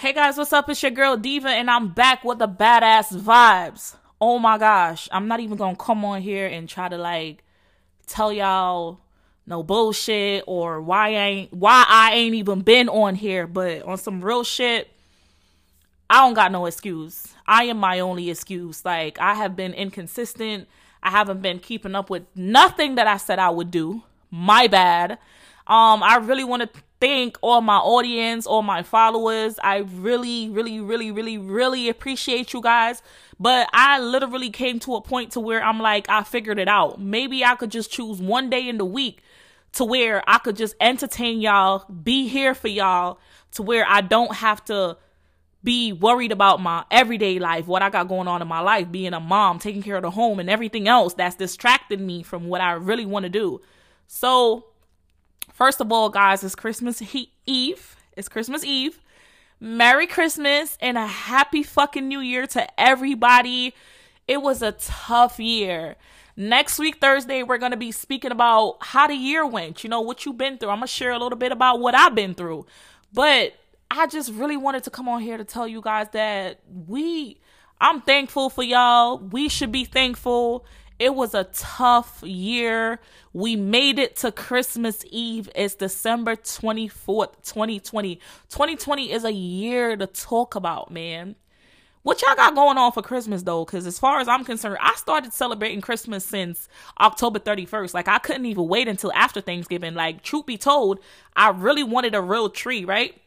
Hey guys, what's up? It's your girl Diva, and I'm back with the badass vibes. Oh my gosh, I'm not even gonna come on here and try to like tell y'all no bullshit or why I ain't why I ain't even been on here, but on some real shit, I don't got no excuse. I am my only excuse. Like I have been inconsistent. I haven't been keeping up with nothing that I said I would do. My bad. Um, I really want to thank all my audience, all my followers. I really, really, really, really, really appreciate you guys. But I literally came to a point to where I'm like, I figured it out. Maybe I could just choose one day in the week to where I could just entertain y'all, be here for y'all, to where I don't have to be worried about my everyday life, what I got going on in my life, being a mom, taking care of the home, and everything else that's distracting me from what I really want to do. So, first of all, guys, it's Christmas Eve. It's Christmas Eve. Merry Christmas and a happy fucking new year to everybody. It was a tough year. Next week, Thursday, we're going to be speaking about how the year went, you know, what you've been through. I'm going to share a little bit about what I've been through. But I just really wanted to come on here to tell you guys that we, I'm thankful for y'all. We should be thankful. It was a tough year. We made it to Christmas Eve. It's December 24th, 2020. 2020 is a year to talk about, man. What y'all got going on for Christmas though? Because as far as I'm concerned, I started celebrating Christmas since October 31st. Like I couldn't even wait until after Thanksgiving. Like truth be told, I really wanted a real tree, right?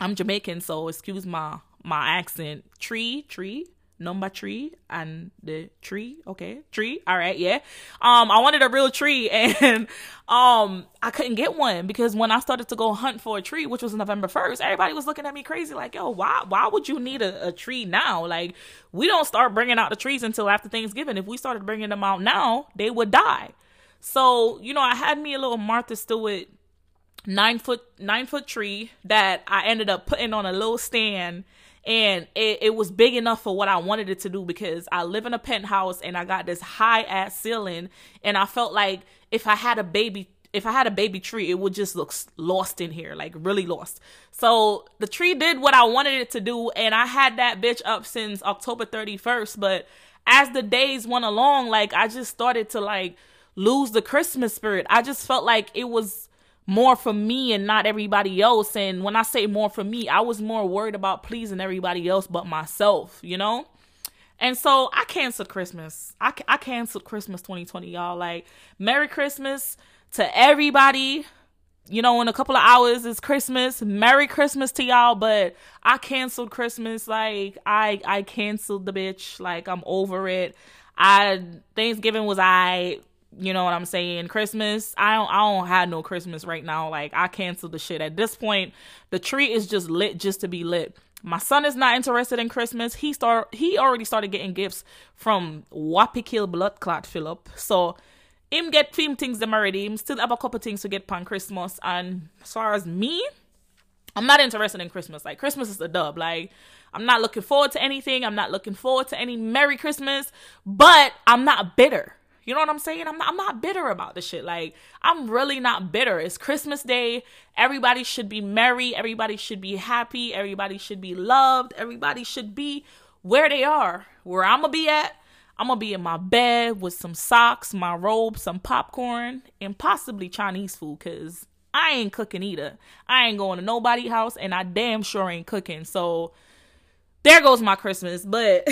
I'm Jamaican, so excuse my my accent. Tree, tree, number tree, and the tree. Okay, tree. All right, yeah. Um, I wanted a real tree, and um, I couldn't get one because when I started to go hunt for a tree, which was November first, everybody was looking at me crazy, like, "Yo, why? Why would you need a, a tree now? Like, we don't start bringing out the trees until after Thanksgiving. If we started bringing them out now, they would die." So, you know, I had me a little Martha Stewart nine foot nine foot tree that I ended up putting on a little stand and it, it was big enough for what I wanted it to do because I live in a penthouse and I got this high ass ceiling and I felt like if I had a baby if I had a baby tree, it would just look lost in here, like really lost. So the tree did what I wanted it to do, and I had that bitch up since October 31st. But as the days went along, like I just started to like lose the Christmas spirit. I just felt like it was more for me and not everybody else. And when I say more for me, I was more worried about pleasing everybody else but myself, you know? And so I canceled Christmas. I, I canceled Christmas 2020, y'all. Like, Merry Christmas to everybody. You know, in a couple of hours is Christmas. Merry Christmas to y'all, but I canceled Christmas. Like, I I canceled the bitch. Like, I'm over it. I Thanksgiving was I you know what I'm saying? Christmas, I don't I don't have no Christmas right now. Like I canceled the shit. At this point, the tree is just lit just to be lit. My son is not interested in Christmas. He start he already started getting gifts from Wappy Blood Clot Philip. So him get film things them already. Him still have a couple things to get on Christmas. And as far as me, I'm not interested in Christmas. Like Christmas is a dub. Like I'm not looking forward to anything. I'm not looking forward to any Merry Christmas. But I'm not bitter. You know what I'm saying? I'm not, I'm not bitter about this shit. Like, I'm really not bitter. It's Christmas Day. Everybody should be merry. Everybody should be happy. Everybody should be loved. Everybody should be where they are. Where I'm going to be at, I'm going to be in my bed with some socks, my robe, some popcorn, and possibly Chinese food because I ain't cooking either. I ain't going to nobody's house, and I damn sure ain't cooking. So, there goes my Christmas. But,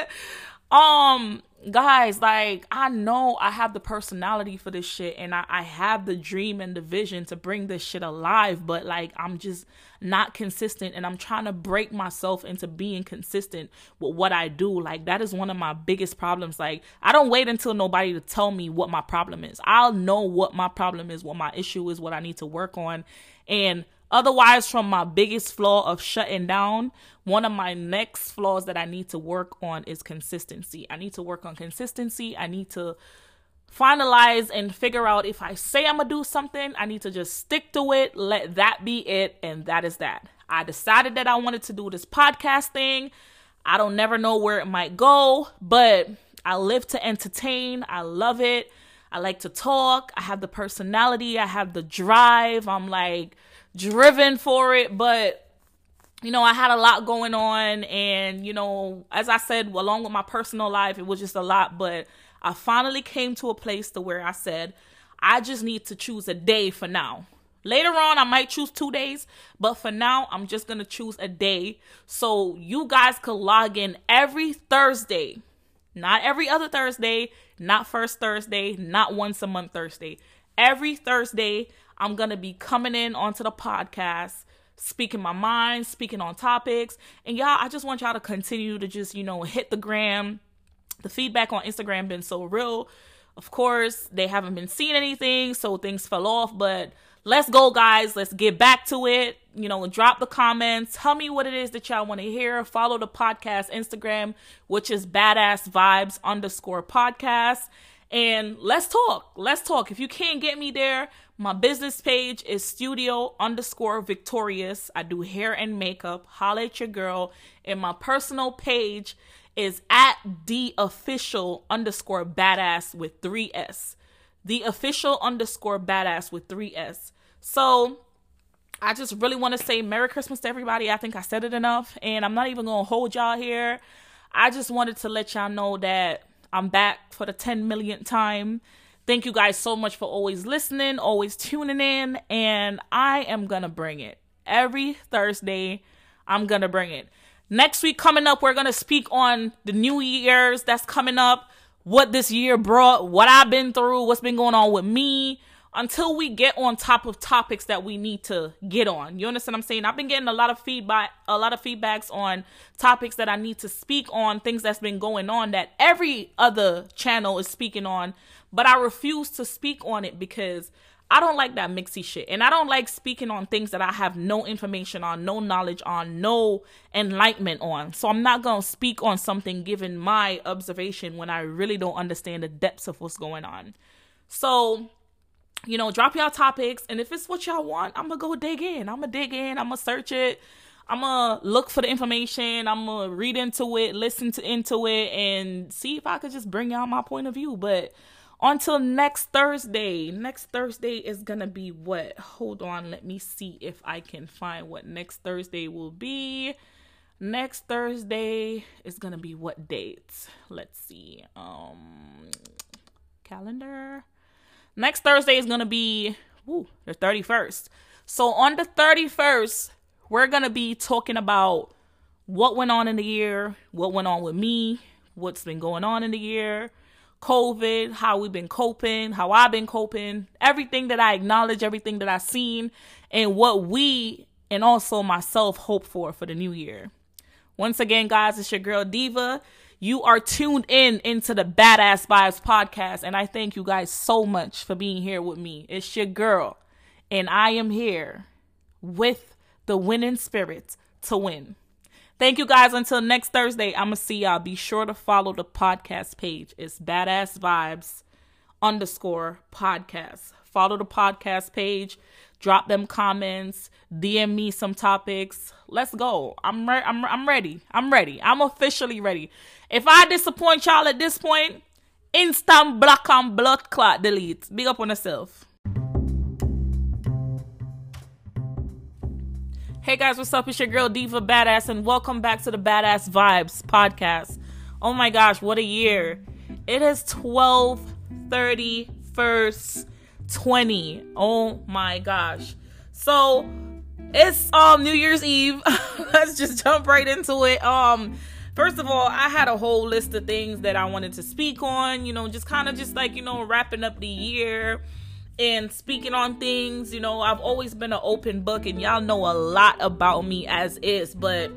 um, guys, like I know I have the personality for this shit and I, I have the dream and the vision to bring this shit alive, but like I'm just not consistent and I'm trying to break myself into being consistent with what I do. Like that is one of my biggest problems. Like I don't wait until nobody to tell me what my problem is. I'll know what my problem is, what my issue is, what I need to work on. And Otherwise, from my biggest flaw of shutting down, one of my next flaws that I need to work on is consistency. I need to work on consistency. I need to finalize and figure out if I say I'm gonna do something, I need to just stick to it, let that be it, and that is that. I decided that I wanted to do this podcast thing. I don't never know where it might go, but I live to entertain. I love it. I like to talk. I have the personality. I have the drive. I'm like driven for it, but you know, I had a lot going on, and you know, as I said, along with my personal life, it was just a lot. But I finally came to a place to where I said, I just need to choose a day for now. Later on, I might choose two days, but for now, I'm just gonna choose a day so you guys could log in every Thursday, not every other Thursday, not first Thursday, not once a month Thursday. Every Thursday, I'm gonna be coming in onto the podcast speaking my mind, speaking on topics. And y'all, I just want y'all to continue to just, you know, hit the gram. The feedback on Instagram been so real. Of course, they haven't been seeing anything, so things fell off, but let's go guys, let's get back to it. You know, drop the comments. Tell me what it is that y'all want to hear. Follow the podcast Instagram, which is badass vibes underscore podcast. And let's talk. Let's talk. If you can't get me there, my business page is studio underscore victorious. I do hair and makeup. Holla at your girl. And my personal page is at the official underscore badass with three S. The official underscore badass with three S. So I just really want to say Merry Christmas to everybody. I think I said it enough. And I'm not even going to hold y'all here. I just wanted to let y'all know that I'm back for the 10 millionth time. Thank you guys so much for always listening, always tuning in, and I am gonna bring it every Thursday. I'm gonna bring it. Next week coming up, we're gonna speak on the New Year's that's coming up, what this year brought, what I've been through, what's been going on with me, until we get on top of topics that we need to get on. You understand what I'm saying? I've been getting a lot of feedback, a lot of feedbacks on topics that I need to speak on, things that's been going on that every other channel is speaking on, but I refuse to speak on it because I don't like that mixy shit. And I don't like speaking on things that I have no information on, no knowledge on, no enlightenment on. So I'm not going to speak on something given my observation when I really don't understand the depths of what's going on. So you know, drop y'all topics. And if it's what y'all want, I'm gonna go dig in. I'm gonna dig in. I'm gonna search it. I'm gonna look for the information. I'm gonna read into it, listen to into it, and see if I could just bring y'all my point of view. But until next Thursday, next Thursday is gonna be what? Hold on, let me see if I can find what next Thursday will be. Next Thursday is gonna be what date? Let's see. Um, calendar. Next Thursday is going to be ooh, the 31st. So on the 31st, we're going to be talking about what went on in the year, what went on with me, what's been going on in the year, COVID, how we've been coping, how I've been coping, everything that I acknowledge, everything that I've seen, and what we and also myself hope for for the new year. Once again, guys, it's your girl Diva. You are tuned in into the Badass Vibes podcast, and I thank you guys so much for being here with me. It's your girl, and I am here with the winning spirit to win. Thank you guys. Until next Thursday, I'm gonna see y'all. Be sure to follow the podcast page. It's Badass Vibes underscore podcast. Follow the podcast page drop them comments, DM me some topics. Let's go. I'm re- I'm I'm ready. I'm ready. I'm officially ready. If I disappoint y'all at this point, instant block and blood clot delete. Big up on yourself. Hey guys, what's up? It's your girl Diva Badass, and welcome back to the Badass Vibes podcast. Oh my gosh, what a year! It is 12 31st 20. Oh my gosh. So it's um New Year's Eve. Let's just jump right into it. Um first of all, I had a whole list of things that I wanted to speak on, you know, just kind of just like, you know, wrapping up the year and speaking on things, you know, I've always been an open book and y'all know a lot about me as is, but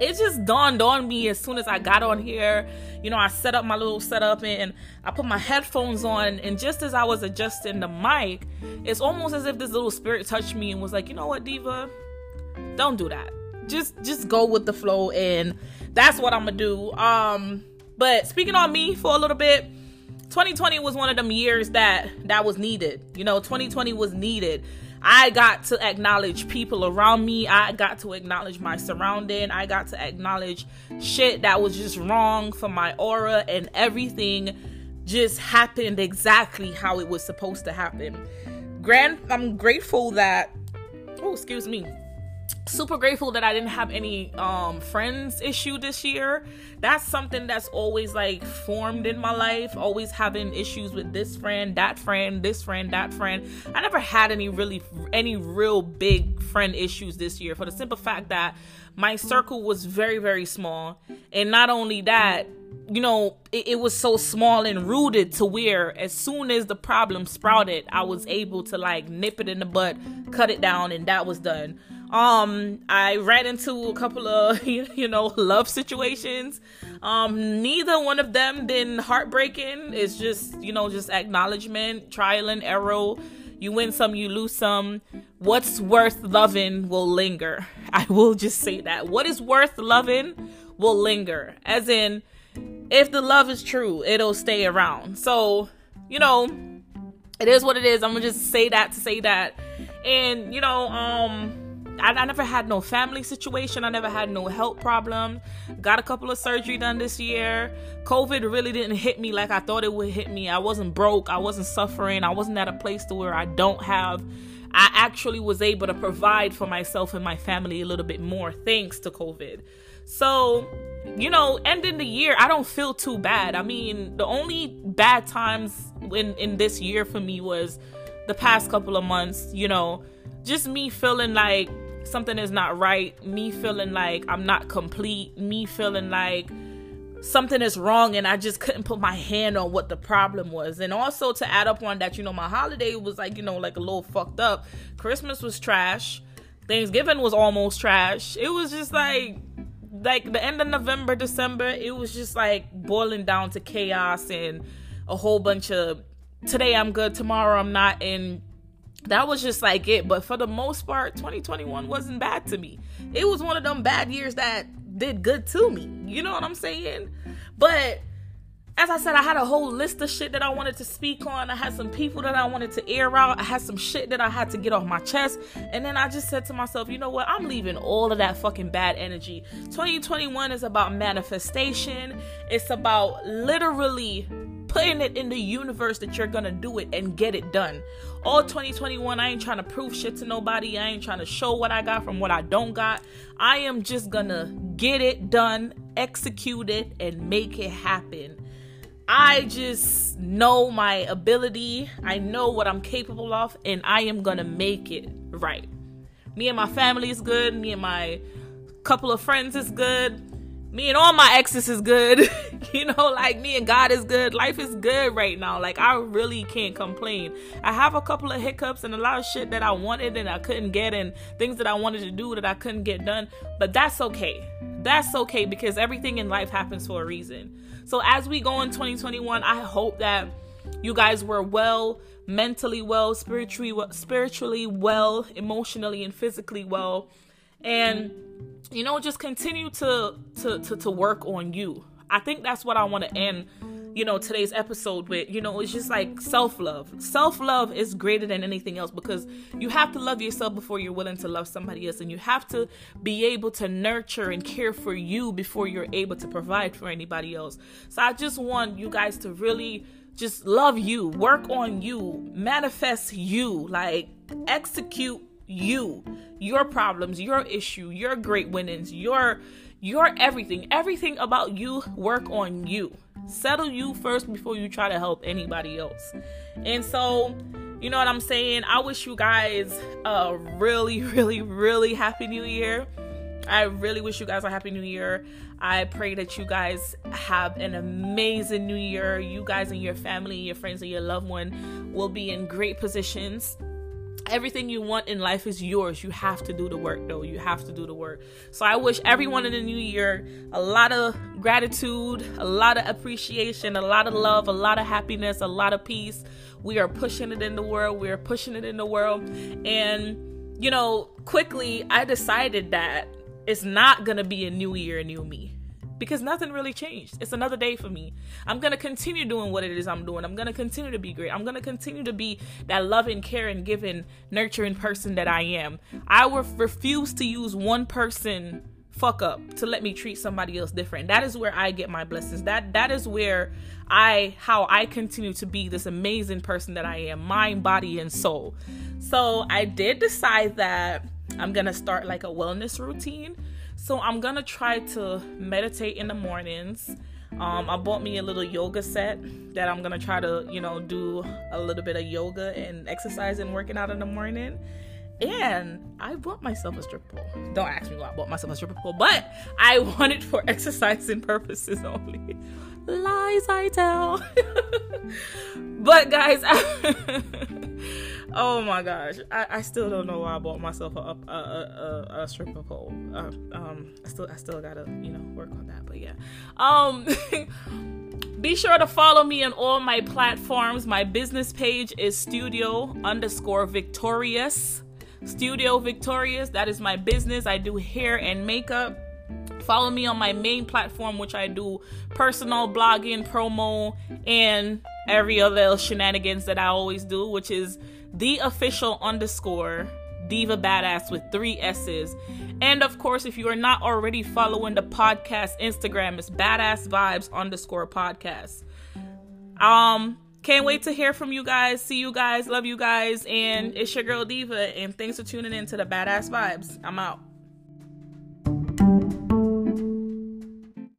it just dawned on me as soon as I got on here. You know, I set up my little setup and I put my headphones on, and just as I was adjusting the mic, it's almost as if this little spirit touched me and was like, "You know what, Diva? Don't do that. Just just go with the flow." And that's what I'm gonna do. Um, but speaking on me for a little bit. 2020 was one of them years that that was needed. You know, 2020 was needed. I got to acknowledge people around me. I got to acknowledge my surrounding. I got to acknowledge shit that was just wrong for my aura and everything just happened exactly how it was supposed to happen. Grand I'm grateful that oh, excuse me. Super grateful that I didn't have any um friends issue this year. That's something that's always like formed in my life, always having issues with this friend, that friend, this friend, that friend. I never had any really any real big friend issues this year for the simple fact that my circle was very very small. And not only that, you know, it, it, was so small and rooted to where as soon as the problem sprouted, I was able to like nip it in the butt, cut it down, and that was done. Um, I ran into a couple of you know love situations. Um, neither one of them been heartbreaking. It's just you know just acknowledgement, trial and error. You win some, you lose some. What's worth loving will linger. I will just say that. What is worth loving will linger. As in, if the love is true, it'll stay around. So, you know, it is what it is. I'm gonna just say that to say that. And, you know, um, I, I, never had no family situation. I never had no health problem. Got a couple of surgery done this year. COVID really didn't hit me like I thought it would hit me. I wasn't broke. I wasn't suffering. I wasn't at a place to where I don't have. I actually was able to provide for myself and my family a little bit more thanks to COVID. So, you know, ending the year, I don't feel too bad. I mean, the only bad times in in this year for me was the past couple of months, you know, just me feeling like something is not right, me feeling like I'm not complete, me feeling like something is wrong and I just couldn't put my hand on what the problem was. And also to add up on that, you know, my holiday was like, you know, like a little fucked up. Christmas was trash. Thanksgiving was almost trash. It was just like like the end of November, December, it was just like boiling down to chaos and a whole bunch of today I'm good, tomorrow I'm not and that was just like it. But for the most part, 2021 wasn't bad to me. It was one of them bad years that did good to me. You know what I'm saying? But as I said, I had a whole list of shit that I wanted to speak on. I had some people that I wanted to air out. I had some shit that I had to get off my chest. And then I just said to myself, you know what? I'm leaving all of that fucking bad energy. 2021 is about manifestation, it's about literally putting it in the universe that you're gonna do it and get it done. All 2021, I ain't trying to prove shit to nobody. I ain't trying to show what I got from what I don't got. I am just gonna get it done, execute it, and make it happen. I just know my ability, I know what I'm capable of, and I am gonna make it right. Me and my family is good, me and my couple of friends is good me and all my exes is good. you know, like me and God is good. Life is good right now. Like I really can't complain. I have a couple of hiccups and a lot of shit that I wanted and I couldn't get and things that I wanted to do that I couldn't get done, but that's okay. That's okay because everything in life happens for a reason. So as we go in 2021, I hope that you guys were well, mentally well, spiritually well, spiritually well, emotionally and physically well. And you know just continue to to to, to work on you i think that's what i want to end you know today's episode with you know it's just like self-love. Self-love is greater than anything else because you have to love yourself before you're willing to love somebody else and you have to be able to nurture and care for you before you're able to provide for anybody else. So i just want you guys to really just love you work on you manifest you like execute you, your problems, your issue, your great winnings, your your everything, everything about you, work on you. Settle you first before you try to help anybody else. And so, you know what I'm saying? I wish you guys a really, really, really happy new year. I really wish you guys a happy new year. I pray that you guys have an amazing new year. You guys and your family, your friends, and your loved one will be in great positions everything you want in life is yours. You have to do the work, though. You have to do the work. So I wish everyone in the new year a lot of gratitude, a lot of appreciation, a lot of love, a lot of happiness, a lot of peace. We are pushing it in the world. We are pushing it in the world. And, you know, quickly, I decided that it's not going to be a new year, new me because nothing really changed. It's another day for me. I'm going to continue doing what it is I'm doing. I'm going to continue to be great. I'm going to continue to be that loving, caring, giving, nurturing person that I am. I will refuse to use one person fuck up to let me treat somebody else different. That is where I get my blessings. That that is where I how I continue to be this amazing person that I am, mind, body and soul. So, I did decide that I'm gonna start like a wellness routine. So I'm gonna try to meditate in the mornings. Um, I bought me a little yoga set that I'm gonna try to, you know, do a little bit of yoga and exercise and working out in the morning. And I bought myself a stripper pole. Don't ask me why I bought myself a stripper pole, but I want it for exercising purposes only. Lies I tell. but guys, oh my gosh, I, I, still don't know why I bought myself a a, a, a, a stripper pole. Uh, um, I still I still gotta you know work on that, but yeah. Um. Be sure to follow me on all my platforms. My business page is studio underscore victorious. Studio Victorious. That is my business. I do hair and makeup. Follow me on my main platform, which I do personal blogging, promo, and every other shenanigans that I always do, which is the official underscore diva badass with three S's. And of course, if you are not already following the podcast Instagram, it's badass vibes underscore podcast. Um, can't wait to hear from you guys. See you guys. Love you guys. And it's your girl Diva. And thanks for tuning in to the Badass Vibes. I'm out.